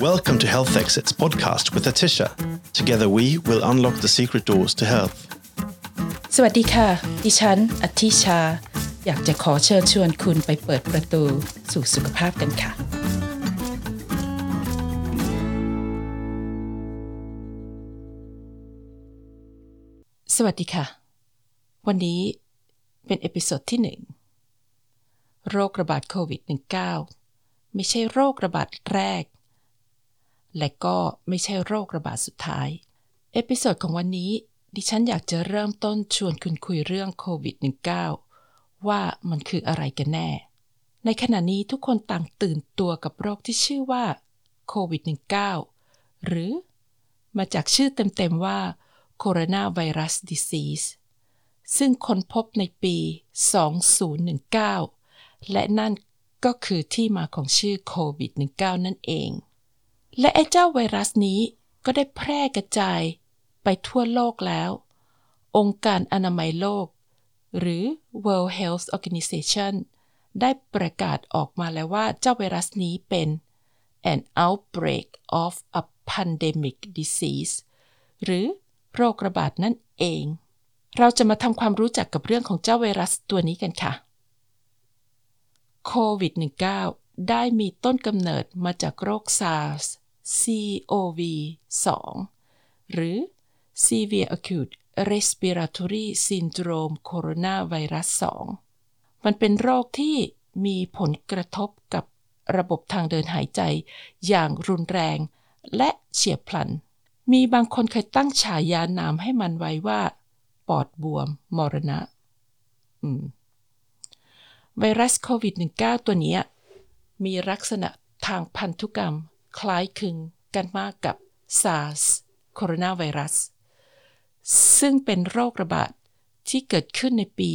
Welcome to Health Exits podcast with Atisha. Together we will unlock the secret doors to health. สวัสดีค่ะ ดิฉันอธิชา อยากจะขอเชิญชวนคุณไปเปิดประตูสู่สุขภาพกันค่ะ สวัสดีค่ะ วันนี้เป็น episode ที่หนึ่งโรคระบาดโควิด -19 ไม่ใช่โรคระบาดแรก และก็ไม่ใช่โรคระบาดสุดท้าย episode ของวันนี้ ดิฉันอยากจะเริ่มต้นชวนคุณคุยเรื่องโควิด -19 ว่ามันคืออะไรกันแน่ ในขณะนี้ทุกคนต่างตื่นตัวกับโรคที่ชื่อว่าโควิด -19 หรือมาจากชื่อเต็มๆว่า Coronavirus Disease ซึ่งค้นพบในปี 2019 และนั่นก็คือที่มาของชื่อโควิด -19 นั่นเอง และไอ้เจ้าไวรัสนี้ก็ได้แพร่กระจายไปทั่วโลกแล้ว องค์การอนามัยโลก หรือ World Health Organization ได้ประกาศออกมาแล้วว่าเจ้าไวรัสนี้เป็น an outbreak of a pandemic disease หรือโรคระบาดนั่นเอง เราจะมาทำความรู้จักกับเรื่องของเจ้าไวรัสตัวนี้กันค่ะ โควิด -19 ได้มีต้นกำเนิดมาจากโรค CoV-2 หรือ Severe Acute Respiratory Syndrome Coronavirus 2มันเป็นโรคที่มีผลกระทบกับระบบทางเดินหายใจอย่างรุนแรงและเฉียบพลัน มีบางคนเคยตั้งฉายานามให้มันไว้ว่า ปอดบวม มรณะไวรัสโควิด -19 ตัวนี้มีลักษณะทางพันธุกรรม คล้ายคลึงกันมากกับ SARS โคโรนาไวรัส ซึ่งเป็นโรคระบาดที่เกิดขึ้นในปี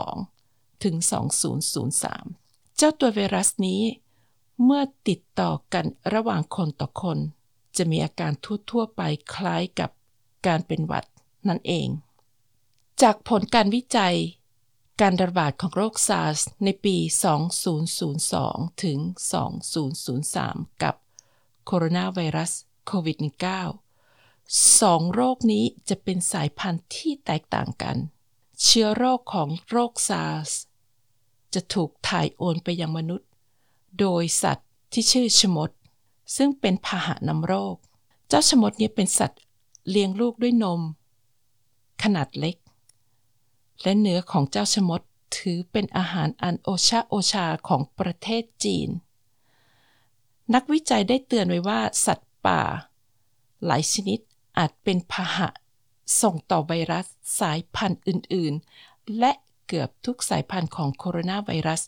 2002 ถึง 2003 เจ้าตัวไวรัสนี้ เมื่อติดต่อกันระหว่างคนต่อคน จะมีอาการทั่ว ๆ ไปคล้ายกับการเป็นหวัดนั่นเอง จากผลการวิจัย การระบาดของโรค SARS ในปี 2002 ถึง 2003 กับโคโรนาไวรัสโควิด -19 สองโรคนี้จะเป็นสายพันธุ์ที่แตกต่างกัน เชื้อโรคของโรค SARS จะถูกถ่ายโอนไปยังมนุษย์ โดยสัตว์ที่ชื่อชมด ซึ่งเป็นพาหะนำโรค เจ้าชมดนี้เป็นสัตว์เลี้ยงลูกด้วยนม ขนาดเล็ก และเนื้อของเจ้าชมดถือเป็นอาหารอันโอชาโอชาของประเทศจีน นักวิจัยได้เตือนไว้ว่า สัตว์ป่า หลายชนิดอาจเป็นพาหะ ส่งต่อไวรัสสายพันธุ์อื่น ๆ และเกือบทุกสายพันธุ์ของโคโรนาไวรัส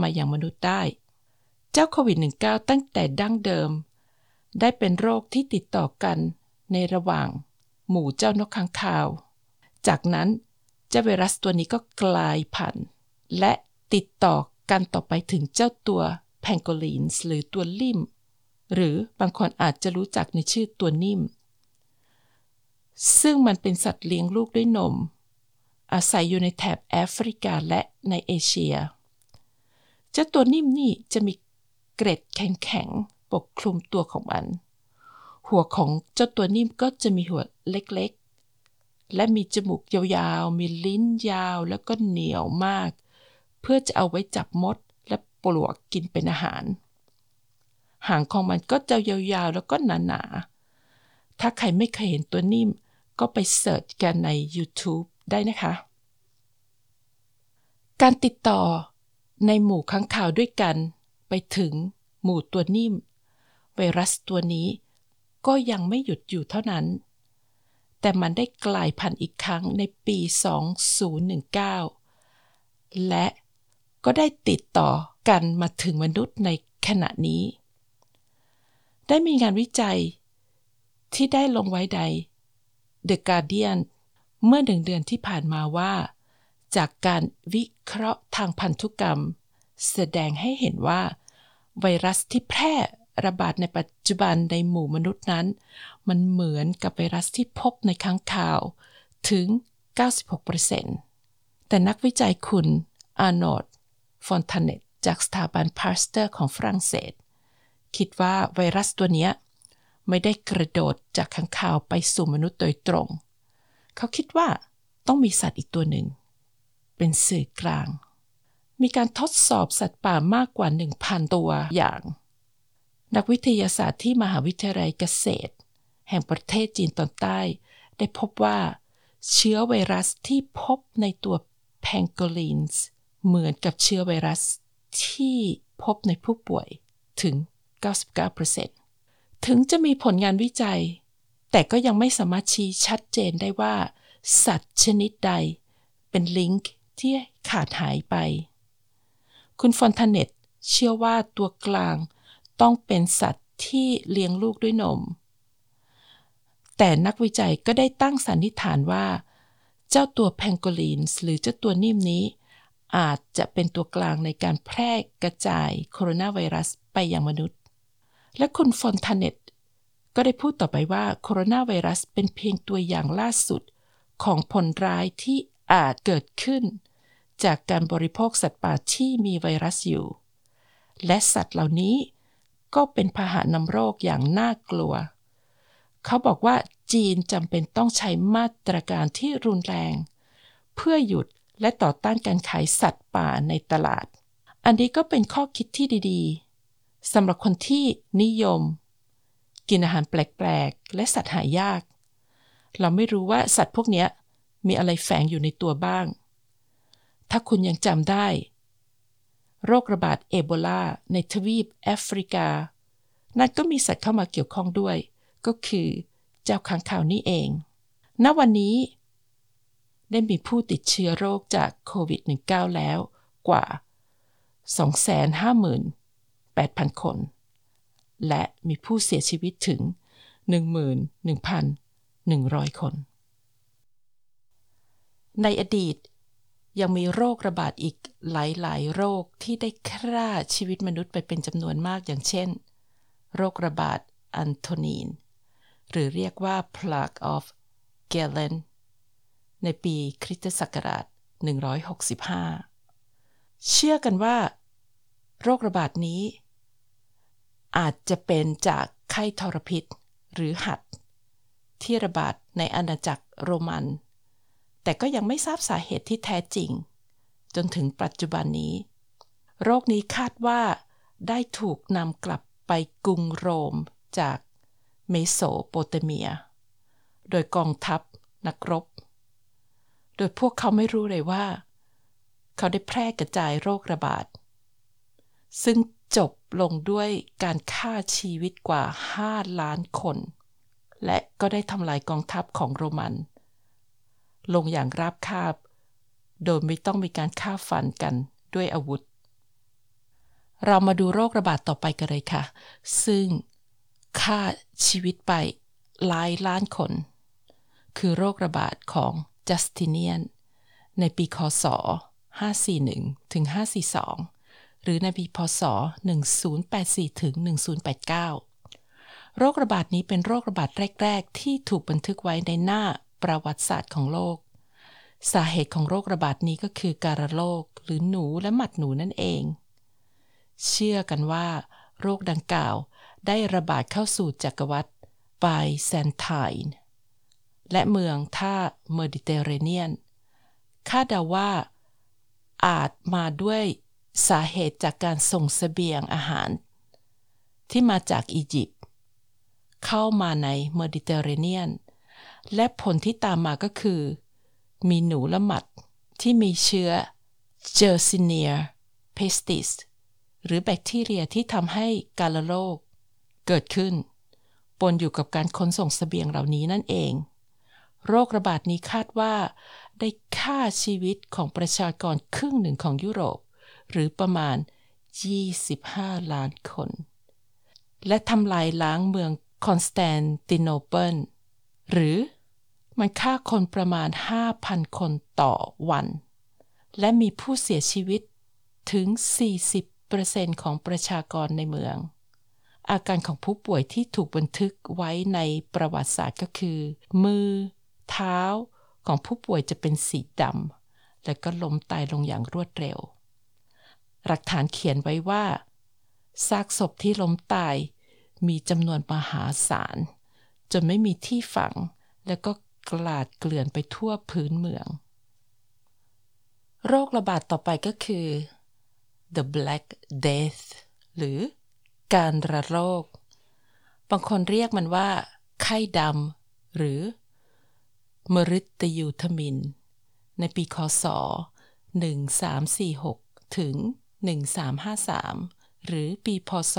มาอย่างมนุษย์ได้ เจ้าโควิด -19 ตั้งแต่ดั้งเดิม ได้เป็นโรคที่ติดต่อกันในระหว่าง หมู่เจ้านกค้างคาว จากนั้น เจ้าไวรัสตัวนี้ก็กลายพันธุ์และติดต่อกันต่อไปถึงเจ้าตัวแพงโกลีนส์หรือตัวลิ่ม หรือบางคนอาจจะรู้จักในชื่อตัวนิ่ม ซึ่งมันเป็นสัตว์เลี้ยงลูกด้วยนม อาศัยอยู่ในแถบแอฟริกาและในเอเชีย เจ้าตัวนิ่มนี่จะมีเกร็ดแข็งๆปกคลุมตัวของมัน หัวของเจ้าตัวนิ่มก็จะมีหัวเล็กๆ และมีจมูกยาวๆ มีลิ้นยาวแล้วก็เหนียวมาก เพื่อจะเอาไว้จับมดและปลวกกินเป็นอาหาร หางของมันก็จะยาวๆ แล้วก็หนาๆ ถ้าใครไม่เคยเห็นตัวนิ่ม ก็ไปเสิร์ชกันใน YouTube ได้นะคะ การติดต่อในหมู่ค้างคาวด้วยกัน ไปถึงหมู่ตัวนิ่ม ไวรัสตัวนี้ก็ยังไม่หยุดอยู่เท่านั้น แต่มันได้กลายพันธุ์อีกครั้งในปี 2019 และก็ได้ติดต่อกันมาถึงมนุษย์ในขณะนี้ ได้มีงานวิจัยที่ได้ลงไว้ใน The Guardian เมื่อหนึ่งเดือนที่ผ่านมาว่า จากการวิเคราะห์ทางพันธุกรรม แสดงให้เห็นว่า ไวรัสที่แพร่ ระบาดในปัจจุบันในหมู่มนุษย์นั้น มันเหมือนกับไวรัสที่พบในค้างคาวถึง 96%แต่นักวิจัยคุณอาร์โนดฟอนทาเนตจากสถาบันพาสเตอร์ของฝรั่งเศส คิดว่าไวรัสตัวนี้ไม่ได้กระโดดจากค้างคาวไปสู่มนุษย์โดยตรง เขาคิดว่าต้องมีสัตว์อีกตัวหนึ่ง เป็นสื่อกลาง มีการทดสอบสัตว์ป่ามากกว่า 1,000 ตัวอย่าง นักวิทยาศาสตร์ที่มหาวิทยาลัยเกษตร แห่งประเทศจีนตอนใต้ ได้พบว่า เชื้อไวรัสที่พบในตัวแพงโกลีนส์เหมือนกับเชื้อไวรัสที่พบในผู้ป่วยถึง 99%ถึงจะมีผลงานวิจัย แต่ก็ยังไม่สามารถชี้ชัดเจนได้ว่า สัตว์ชนิดใด เป็นลิงก์ที่ขาดหายไป คุณฟอนทาเนตเชื่อว่าตัวกลาง ต้องเป็นสัตว์ที่เลี้ยงลูกด้วยนม แต่นักวิจัยก็ได้ตั้งสันนิษฐานว่า เจ้าตัวแพงโกลีนส์หรือเจ้าตัวนิ่มนี้ อาจจะเป็นตัวกลางในการแพร่กระจายโคโรนาไวรัสไปยังมนุษย์ และคุณฟอนทาเนตก็ได้พูดต่อไปว่าโคโรนาไวรัสเป็นเพียงตัวอย่างล่าสุดของผลร้ายที่อาจเกิดขึ้น จากการบริโภคสัตว์ป่าที่มีไวรัสอยู่ และสัตว์เหล่านี้ ก็เป็นพาหะนำโรคอย่างน่ากลัว เขาบอกว่าจีนจำเป็นต้องใช้มาตรการที่รุนแรง เพื่อหยุดและต่อต้านการขายสัตว์ป่าในตลาด อันนี้ก็เป็นข้อคิดที่ดีๆสำหรับคนที่นิยม กินอาหารแปลกๆ และสัตว์หายาก เราไม่รู้ว่าสัตว์พวกนี้มีอะไรแฝงอยู่ในตัวบ้าง ถ้าคุณยังจำได้ โรคระบาดเอโบลาในทวีปแอฟริกา นั่นก็มีสัตว์เข้ามาเกี่ยวข้องด้วย ก็คือเจ้าค้างคาวนี่เอง ณ วันนี้ ได้มีผู้ติดเชื้อโรคจากโควิด -19 แล้วกว่า 258,000 คน และมีผู้เสียชีวิตถึง 11,100 คน ในอดีต ยังมีโรคระบาดอีกหลาย ๆ โรคที่ได้ฆ่าชีวิตมนุษย์ไปเป็นจำนวนมากอย่างเช่น โรคระบาดอันโทนีน หรือเรียกว่า Plague of Galen ในปีคริสตศักราช 165 เชื่อกันว่า โรคระบาดนี้ อาจจะเป็นจากไข้ทรพิษหรือหัด ที่ระบาดในอาณาจักรโรมัน แต่ก็ยังไม่ทราบสาเหตุที่แท้จริง จนถึงปัจจุบันนี้ โรคนี้คาดว่าได้ถูกนำกลับไปกรุงโรมจากเมโสโปเตเมีย โดยกองทัพนักรบ โดยพวกเขาไม่รู้เลยว่า เขาได้แพร่กระจายโรคระบาด ซึ่งจบลงด้วยการฆ่าชีวิตกว่า 5 ล้านคน และก็ได้ทำลายกองทัพของโรมัน ลงอย่างราบคาบ โดยไม่ต้องมีการฆ่าฟันกันด้วยอาวุธ เรามาดูโรคระบาดต่อไปกันเลยค่ะ ซึ่งฆ่าชีวิตไปหลายล้านคน คือโรคระบาดของจัสติเนียน ในปีคศ 541 ถึง 542 หรือในปีพศ 1084 ถึง 1089 โรคระบาดนี้เป็นโรคระบาดแรก ๆ ที่ถูกบันทึกไว้ในหน้า ประวัติศาสตร์ของโลก สาเหตุของโรคระบาดนี้ก็คือการะโรคหรือหนูและหมัดหนูนั่นเอง เชื่อกันว่า โรคดังกล่าวได้ระบาดเข้าสู่จักรวรรดิไบแซนไทน์และเมืองท่าเมดิเตอร์เรเนียน คาดเดาว่า อาจมาด้วยสาเหตุจากการส่งเสบียงอาหาร ที่มาจากอียิปต์เข้ามาในเมดิเตอร์เรเนียน และผลที่ตามมาก็คือ มีหนูและหมัดที่มีเชื้อ Yersinia pestis หรือแบคทีเรียที่ทำให้การละโรค เกิดขึ้น ปนอยู่กับการขนส่งเสบียงเหล่านี้นั่นเอง โรคระบาดนี้คาดว่า ได้ฆ่าชีวิตของประชากรครึ่งหนึ่งของยุโรป หรือประมาณ 25 ล้านคน และทำลายล้างเมืองคอนสแตนติโนเปิล หรือมันฆ่าคนประมาณ 5,000 คนต่อวัน และมีผู้เสียชีวิตถึง 40%ของประชากรในเมือง อาการของผู้ป่วยที่ถูกบันทึกไว้ในประวัติศาสตร์ก็คือ มือ เท้าของผู้ป่วยจะเป็นสีดำและก็ล้มตายลงอย่างรวดเร็ว หลักฐานเขียนไว้ว่าซากศพที่ล้มตายมีจำนวนมหาศาล จนไม่มีที่ฝัง แล้วก็กลาดเกลื่อนไปทั่วพื้นเมือง โรคระบาดต่อไปก็คือ the Black Death หรือการระโรค บางคนเรียกมันว่า ไข้ดำหรือมฤตยูทมิน ในปีคศ 1346 ถึง 1353 หรือปีพศ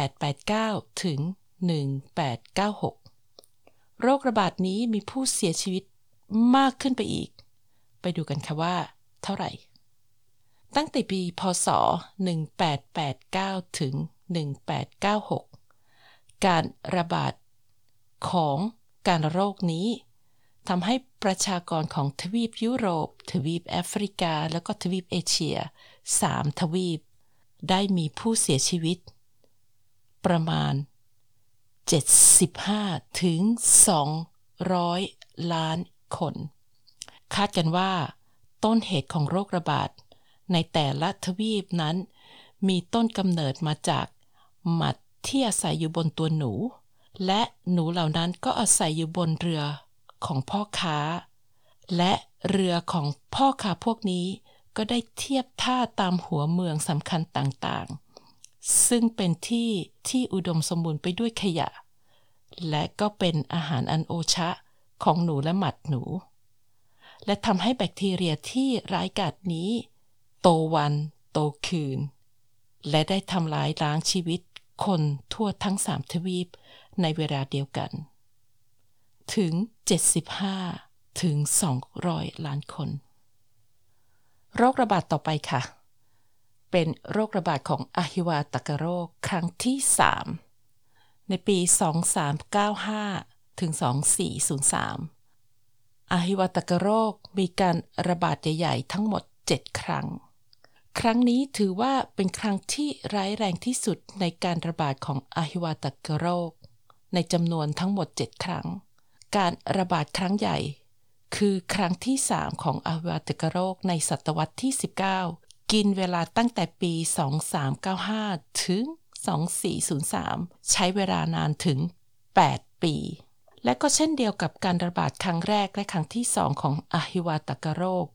1889 ถึง 1896 โรคระบาดนี้มีผู้เสียชีวิตมากขึ้นไปอีก ไปดูกันค่ะว่า เท่าไหร่ ตั้งแต่ปี พศ 1889 ถึง 1896 การระบาดของการโรคนี้ทำให้ประชากรของทวีปยุโรป ทวีปแอฟริกา และก็ทวีปเอเชีย 3 ทวีป ได้มีผู้เสียชีวิต ประมาณ 75 ถึง 200 ล้านคน คาดกันว่า ต้นเหตุของโรคระบาด ในแต่ละทวีปนั้น มีต้นกำเนิดมาจากหมัดที่อาศัยอยู่บนตัวหนู และหนูเหล่านั้นก็อาศัยอยู่บนเรือของพ่อค้า และเรือของพ่อค้าพวกนี้ก็ได้เทียบท่าตามหัวเมืองสำคัญต่างๆ ซึ่งเป็นที่ที่อุดมสมบูรณ์ไปด้วยขยะ และก็เป็นอาหารอันโอชะของหนูและหมัดหนู และทำให้แบคทีเรียที่ร้ายกาจนี้ โตวันโตคืน และได้ทำลายล้างชีวิตคนทั่วทั้งสามทวีปในเวลาเดียวกัน ถึง 75 ถึง 200 ล้านคน โรคระบาดต่อไปค่ะ เป็นโรคระบาดของอหิวาตกโรคครั้งที่ 3 ในปี 2395 ถึง 2403อหิวาตกโรคมีการระบาดใหญ่ๆทั้งหมด 7 ครั้ง ครั้งนี้ถือว่าเป็นครั้งที่ร้ายแรงที่สุดในการระบาดของอหิวาตกโรค ในจำนวนทั้งหมด 7 ครั้ง การระบาดครั้งใหญ่คือครั้งที่ 3 ของอหิวาตกโรคในศตวรรษที่19 กินเวลาตั้งแต่ปี 2395 ถึง 2403 ใช้เวลานานถึง 8 ปี และก็เช่นเดียวกับการระบาดครั้งแรกและครั้งที่ 2 ของอหิวาตกโรค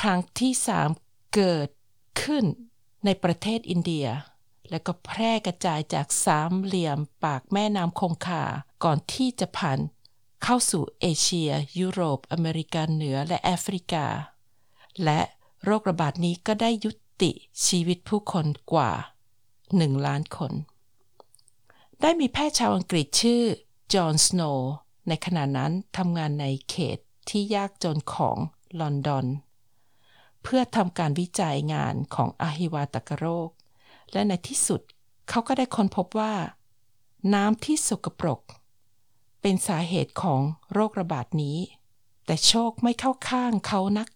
ครั้งที่ 3 เกิดขึ้นในประเทศอินเดีย และก็แพร่กระจายจากสามเหลี่ยมปากแม่น้ำคงคา ก่อนที่จะผ่านเข้าสู่เอเชีย ยุโรป อเมริกาเหนือและแอฟริกา และ โรคระบาดนี้ก็ได้ยุติชีวิตผู้คนกว่า 1 ล้านคน ได้มีแพทย์ชาวอังกฤษชื่อ จอห์น สโนว์ในขณะนั้นทำงานในเขตที่ยากจนของลอนดอน เพื่อทำการวิจัยงานของอหิวาตกโรค และในที่สุดเขาก็ได้ค้นพบว่า น้ำที่สกปรก เป็นสาเหตุของโรคระบาดนี้ แต่โชคไม่เข้าข้างเขานัก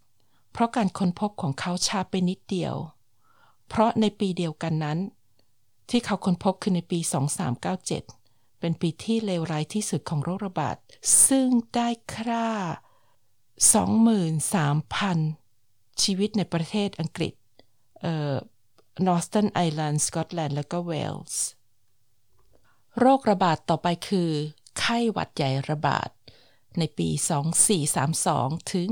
เพราะการค้นพบของเขาช้าไปนิดเดียว เพราะในปีเดียวกันนั้น ที่เขาค้นพบคือในปี 2397 เป็นปีที่เลวร้ายที่สุดของโรคระบาด ซึ่งได้ฆ่า 23,000 ชีวิตในประเทศอังกฤษ เอ่อ Northern Ireland สกอตแลนด์ แล้วก็เวลส์ โรคระบาดต่อไปคือ ไข้หวัดใหญ่ระบาด ในปี 2432 ถึง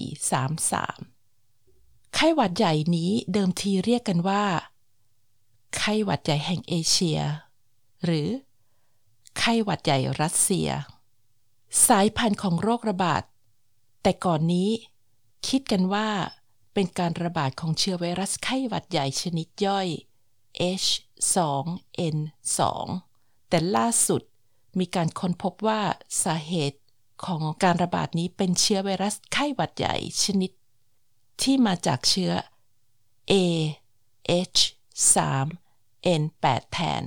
2433 ไข้หวัดใหญ่นี้เดิมทีเรียกกันว่า ไข้หวัดใหญ่แห่งเอเชีย หรือ ไข้หวัดใหญ่รัสเซีย สายพันธุ์ของโรคระบาด แต่ก่อนนี้ คิดกันว่าเป็นการระบาดของเชื้อไวรัสไข้หวัดใหญ่ชนิดย่อย H2N2 แต่ล่าสุดมีการค้นพบว่าสาเหตุ ของการระบาดนี้เป็นเชื้อไวรัสไข้หวัดใหญ่ชนิด ที่มาจากเชื้อ A H3N8 แทน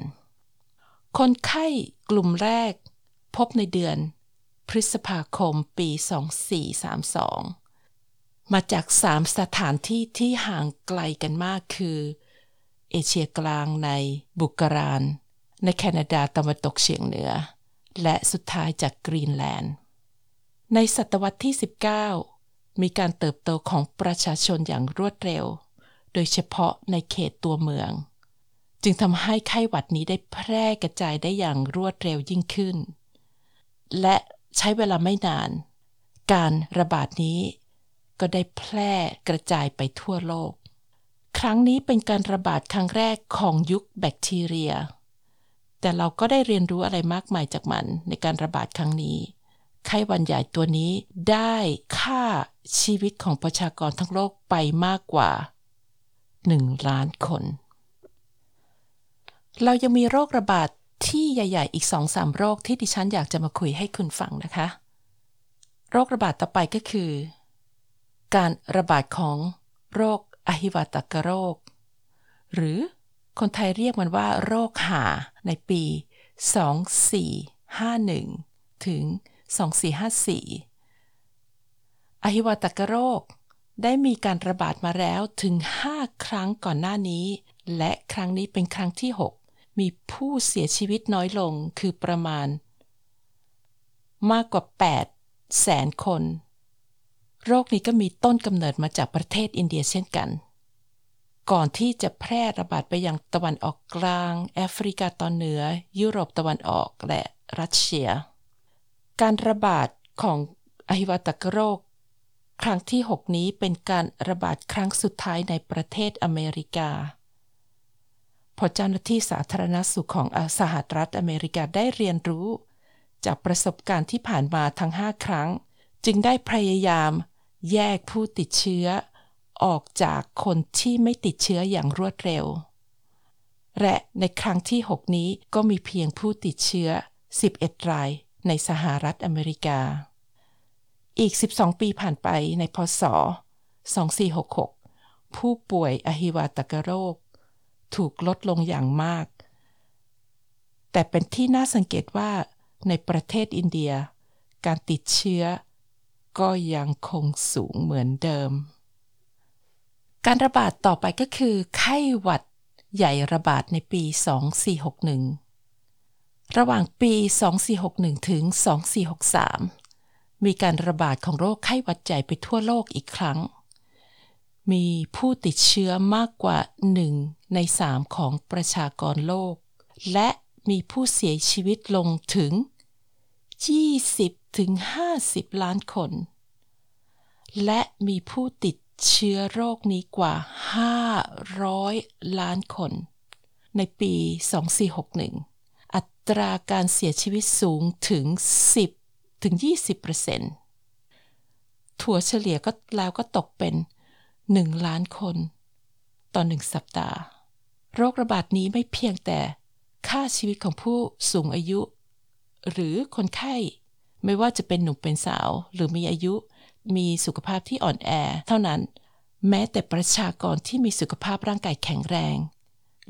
คนไข้กลุ่มแรก พบในเดือน พฤษภาคมปี 2432 มาจากสามสถานที่ที่ห่างไกลกันมากคือ เอเชียกลางในบุกราน ในแคนาดาตะวันตกเฉียงเหนือ และสุดท้ายจากกรีนแลนด์ ในศตวรรษที่ 19 มีการเติบโตของประชาชนอย่างรวดเร็ว โดยเฉพาะในเขตตัวเมือง จึงทำให้ไข้หวัดนี้ได้แพร่กระจายได้อย่างรวดเร็วยิ่งขึ้น และใช้เวลาไม่นาน การระบาดนี้ก็ได้แพร่กระจายไปทั่วโลก ครั้งนี้เป็นการระบาดครั้งแรกของยุคแบคทีเรีย แต่เราก็ได้เรียนรู้อะไรมากมายจากมันในการระบาดครั้งนี้ ไข้หวัดใหญ่ตัวนี้ได้ฆ่าชีวิตของประชากรทั้งโลกไปมากกว่า 1 ล้านคน เรายังมีโรคระบาดที่ใหญ่ ๆ อีกสองสามโรคที่ดิฉันอยากจะมาคุยให้คุณฟังนะคะ โรคระบาดต่อไปก็คือ การระบาดของโรคอหิวาตกโรค หรือคนไทยเรียกมันว่า โรคหาในปี 2451 ถึง 2454 อหิวาตกโรค ได้มีการระบาดมาแล้วถึง 5 ครั้งก่อนหน้านี้ และครั้งนี้เป็นครั้งที่ 6 มีผู้เสียชีวิตน้อยลงคือประมาณ มากกว่า 8 แสนคน โรคนี้ก็มีต้นกำเนิดมาจากประเทศอินเดียเช่นกันก่อนที่จะแพร่ระบาดไปยังตะวันออกกลาง แอฟริกาตอนเหนือ ยุโรปตะวันออกและรัสเซีย การระบาดของอหิวาตกโรค ครั้งที่ 6 นี้เป็นการระบาดครั้งสุดท้ายในประเทศอเมริกา พอเจ้าหน้าที่สาธารณสุขของสหรัฐอเมริกาได้เรียนรู้ จากประสบการณ์ที่ผ่านมาทั้ง 5 ครั้ง จึงได้พยายาม แยกผู้ติดเชื้อ ออกจากคนที่ไม่ติดเชื้ออย่างรวดเร็ว และในครั้งที่ 6 นี้ก็มีเพียงผู้ติดเชื้อ 11 ราย ในสหรัฐอเมริกา อีก 12 ปีผ่านไปในพศ 2466 ผู้ป่วยอหิวาตกโรค ถูกลดลงอย่างมาก แต่เป็นที่น่าสังเกตว่าในประเทศอินเดีย การติดเชื้อ ก็ยังคงสูงเหมือนเดิม การระบาดต่อไปก็คือไข้หวัดใหญ่ระบาดในปี 2461 ระหว่างปี 2461 ถึง 2463 มีการระบาดของโรคไข้หวัดใหญ่ไปทั่วโลกอีกครั้ง มีผู้ติดเชื้อมากกว่า 1 ใน 3 ของประชากรโลก และมีผู้เสียชีวิตลงถึง 20 ถึง 50 ล้านคน และมีผู้ติดเชื้อโรคนี้กว่า 500 ล้านคน ในปี 2461อั ตราการเสียชีวิตสูงถึง 10 ถึง 20%ถั่วเฉลี่ยก็แล้วก็ตกเป็น 1 ล้านคนต่อ1สัปดาห์ โรคระบาดนี้ไม่เพียงแต่ฆ่าชีวิตของผู้สูงอายุ หรือคนไข้ไม่ว่าจะเป็นหนุ่มเป็นสาวหรือมีอายุ มีสุขภาพที่อ่อนแอ เท่านั้น แม้แต่ประชากรที่มีสุขภาพร่างกายแข็งแรง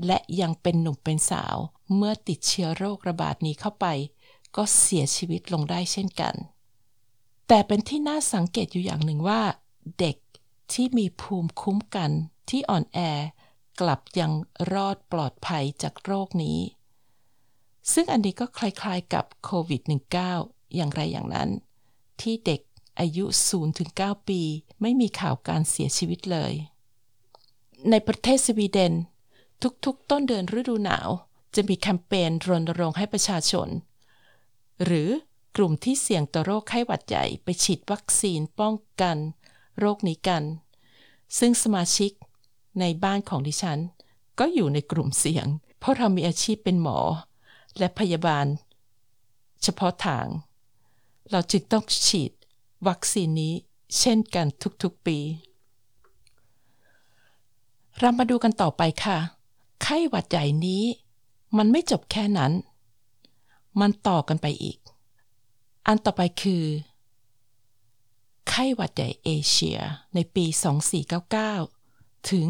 และยังเป็นหนุ่มเป็นสาว เมื่อติดเชื้อโรคระบาดนี้เข้าไป ก็เสียชีวิตลงได้เช่นกัน แต่เป็นที่น่าสังเกตอยู่อย่างหนึ่งว่า เด็กที่มีภูมิคุ้มกันที่อ่อนแอกลับยังรอดปลอดภัยจากโรคนี้ ซึ่งอันนี้ก็คล้ายๆกับโควิด -19 อย่างไรอย่างนั้น ที่เด็กอายุ 0-9 ปี ไม่มีข่าวการเสียชีวิตเลย ในประเทศสวีเดน ทุกๆ ต้นเดือนฤดูหนาว จะมีแคมเปญรณรงค์ให้ประชาชน หรือกลุ่มที่เสี่ยงต่อโรคไข้หวัดใหญ่ไปฉีดวัคซีนป้องกัน โรคนี้กัน ซึ่งสมาชิกในบ้านของดิฉัน ก็อยู่ในกลุ่มเสี่ยง เพราะเรามีอาชีพเป็นหมอ และพยาบาล เฉพาะทาง เราจึงต้องฉีดวัคซีนนี้เช่นกันทุกๆปี เรามาดูกันต่อไปค่ะ ไข้หวัดใหญ่นี้ มันไม่จบแค่นั้น มันต่อกันไปอีก อันต่อไปคือ ไข้หวัดใหญ่เอเชียในปี 2499 ถึง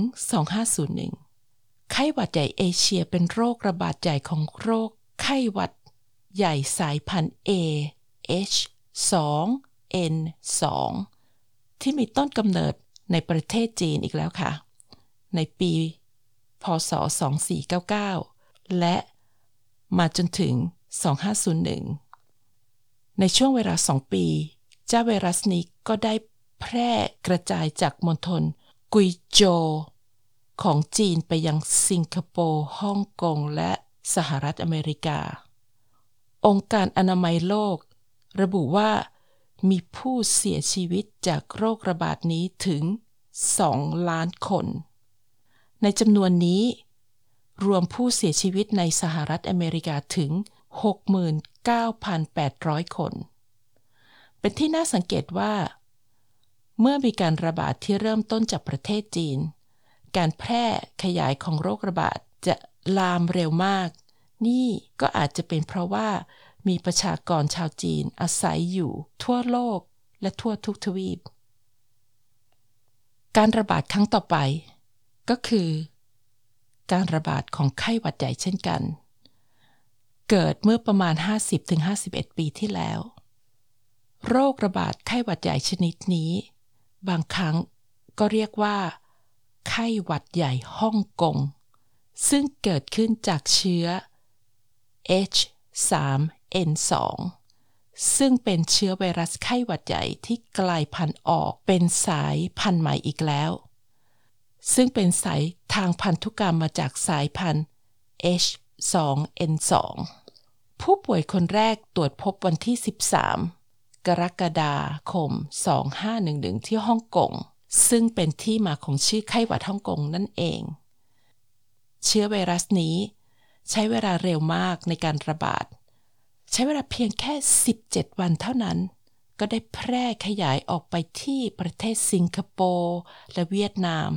2501 ไข้หวัดใหญ่เอเชียเป็นโรคระบาดใหญ่ของโรค ไข้หวัดใหญ่สายพันธุ์ A H2 N2 ที่มีต้นกำเนิดในประเทศจีนอีกแล้วค่ะ ในปี พศ 2499 และมาจนถึง 2501 ในช่วงเวลา 2 ปี เจ้าไวรัสนี้ก็ได้แพร่กระจายจากมณฑลกุยโจของจีนไปยังสิงคโปร์ฮ่องกงและสหรัฐอเมริกา องค์การอนามัยโลก ระบุว่ามีผู้เสียชีวิตจากโรคระบาดนี้ถึง 2 ล้านคน ในจำนวนนี้ รวมผู้เสียชีวิตในสหรัฐอเมริกาถึง 69,800 คน เป็นที่น่าสังเกตว่า เมื่อมีการระบาดที่เริ่มต้นจากประเทศจีน การแพร่ขยายของโรคระบาดจะลามเร็วมาก นี่ก็อาจจะเป็นเพราะว่ามีประชากรชาวจีนอาศัยอยู่ทั่วโลกและทั่วทุกทวีป การระบาดครั้งต่อไป ก็คือ การระบาดของไข้หวัดใหญ่เช่นกัน เกิดเมื่อประมาณ 50-51 ปีที่แล้ว โรคระบาดไข้หวัดใหญ่ชนิดนี้ บางครั้งก็เรียกว่า ไข้หวัดใหญ่ฮ่องกง ซึ่งเกิดขึ้นจากเชื้อ H3N2 ซึ่งเป็นเชื้อไวรัสไข้หวัดใหญ่ที่กลายพันธุ์ออกเป็นสายพันธุ์ใหม่อีกแล้ว ซึ่งเป็นสายทางพันธุกรรมมาจากสายพันธุ์ H2N2 ผู้ป่วยคนแรกตรวจพบวันที่ 13 กรกฎาคม 2511 ที่ฮ่องกง ซึ่งเป็นที่มาของชื่อไข้หวัดฮ่องกงนั่นเอง เชื้อไวรัสนี้ ใช้เวลาเร็วมากในการระบาด ใช้เวลาเพียงแค่ 17 วันเท่านั้น ก็ได้แพร่ขยายออกไปที่ประเทศสิงคโปร์และเวียดนาม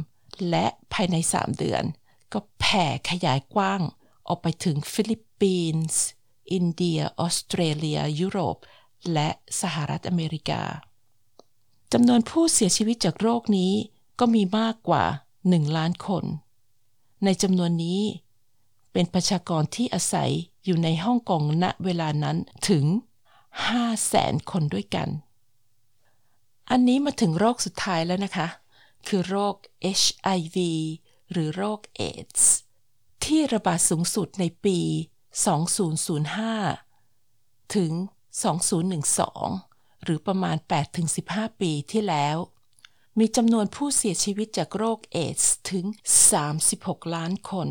และภายใน 3 เดือน ก็แผ่ขยายกว้าง ออกไปถึงฟิลิปปินส์ อินเดีย ออสเตรเลีย ยุโรป และสหรัฐอเมริกาจำนวนผู้เสียชีวิตจากโรคนี้ก็มีมากกว่า 1 ล้านคน ในจำนวนนี้ เป็นประชากรที่อาศัยอยู่ในฮ่องกงณเวลานั้นถึง5แสนคนด้วยกัน อันนี้มาถึงโรคสุดท้ายแล้วนะคะ คือโรค HIV หรือโรคเอดส์ที่ระบาดสูงสุดในปี 2005 ถึง 2012 หรือประมาณ 8-15 ปีที่แล้ว มีจำนวนผู้เสียชีวิตจากโรคเอดส์ถึง 36 ล้านคน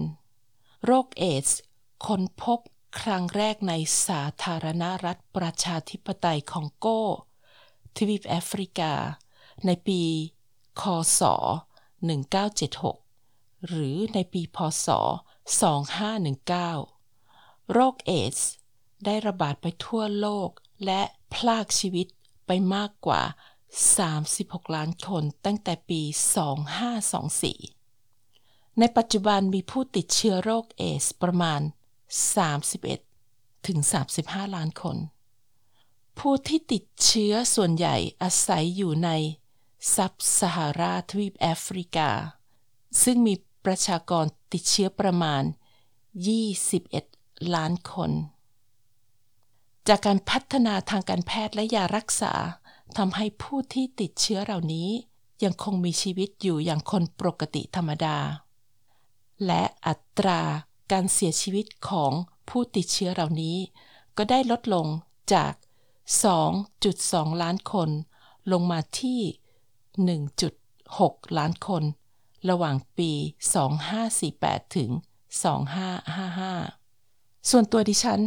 โรคเอดส์ค้นพบครั้งแรกในสาธารณรัฐประชาธิปไตยของโกทวีปแอฟริกา ในปี คศ 1976 หรือในปีพศ 2519 โรคเอดส์ได้ระบาดไปทั่วโลกและพลากชีวิตไปมากกว่า 36 ล้านคนตั้งแต่ปี 2524 ในปัจจุบันมีผู้ติดเชื้อโรคเอดส์ประมาณ 31 ถึง 35 ล้านคน ผู้ที่ติดเชื้อส่วนใหญ่อาศัยอยู่ใน ซับซาฮาราทวีปแอฟริกา ซึ่งมีประชากรติดเชื้อประมาณ 21 ล้านคน จากการพัฒนาทางการแพทย์และยารักษาทำให้ผู้ที่ติดเชื้อเหล่านี้ ยังคงมีชีวิตอยู่อย่างคนปกติธรรมดา และอัตราการเสียชีวิตของผู้ติดเชื้อเหล่านี้ ก็ได้ลดลงจาก 2.2 ล้านคน ลงมาที่ 1.6 ล้านคน ระหว่างปี 2548 ถึง 2555 ส่วนตัวดิฉัน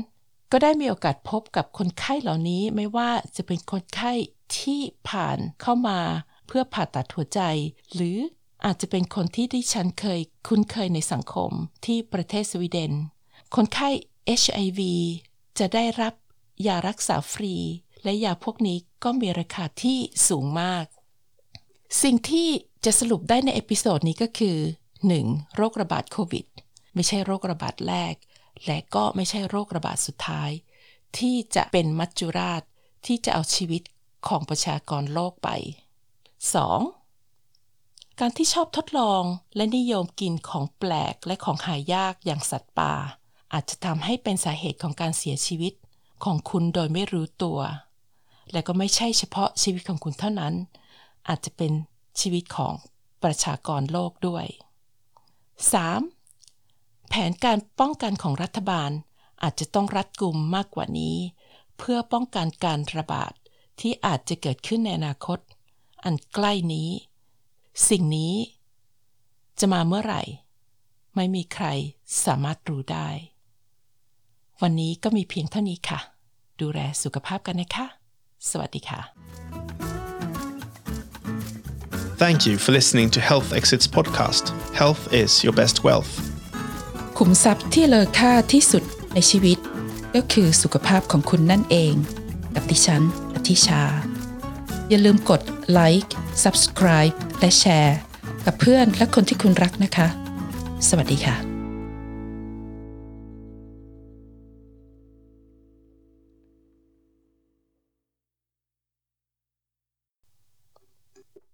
ก็ได้มีโอกาสพบกับคนไข้เหล่านี้ไม่ว่าจะเป็นคนไข้ที่ผ่านเข้ามาเพื่อผ่าตัดหัวใจ หรืออาจจะเป็นคนที่ดิฉันเคยคุ้นเคยในสังคมที่ประเทศสวีเดน คนไข้ HIV จะได้รับยารักษาฟรี และยาพวกนี้ก็มีราคาที่สูงมาก สิ่งที่จะสรุปได้ใน episode นี้ก็คือ 1. โรคระบาดโควิด ไม่ใช่โรคระบาดแรก และก็ไม่ใช่โรคระบาดสุดท้าย ที่จะเป็นมัจจุราชที่จะเอาชีวิตของประชากรโลกไป 2. การที่ชอบทดลองและนิยมกินของแปลกและของหายากอย่างสัตว์ป่า อาจจะทำให้เป็นสาเหตุของการเสียชีวิตของคุณโดยไม่รู้ตัว และก็ไม่ใช่เฉพาะชีวิตของคุณเท่านั้น อาจจะเป็นชีวิตของประชากรโลกด้วย 3. แผนการป้องกันของรัฐบาลอาจจะต้องรัดกุมมากกว่านี้ เพื่อป้องกันการระบาดที่อาจจะเกิดขึ้นในอนาคต อันใกล้นี้ สิ่งนี้ จะมาเมื่อไหร่ ไม่มีใครสามารถรู้ได้ วันนี้ก็มีเพียงเท่านี้ค่ะ ดูแลสุขภาพกันนะคะ สวัสดีค่ะ Thank you for listening to Health Exits podcast. Health is your best wealth. ขุมทรัพย์ที่เลอค่าที่สุดในชีวิต ก็คือสุขภาพของคุณนั่นเอง กับดิฉันอธิชา อย่าลืมกดไลค์ Subscribe และแชร์ กับเพื่อนและคนที่คุณรักนะคะ สวัสดีค่ะ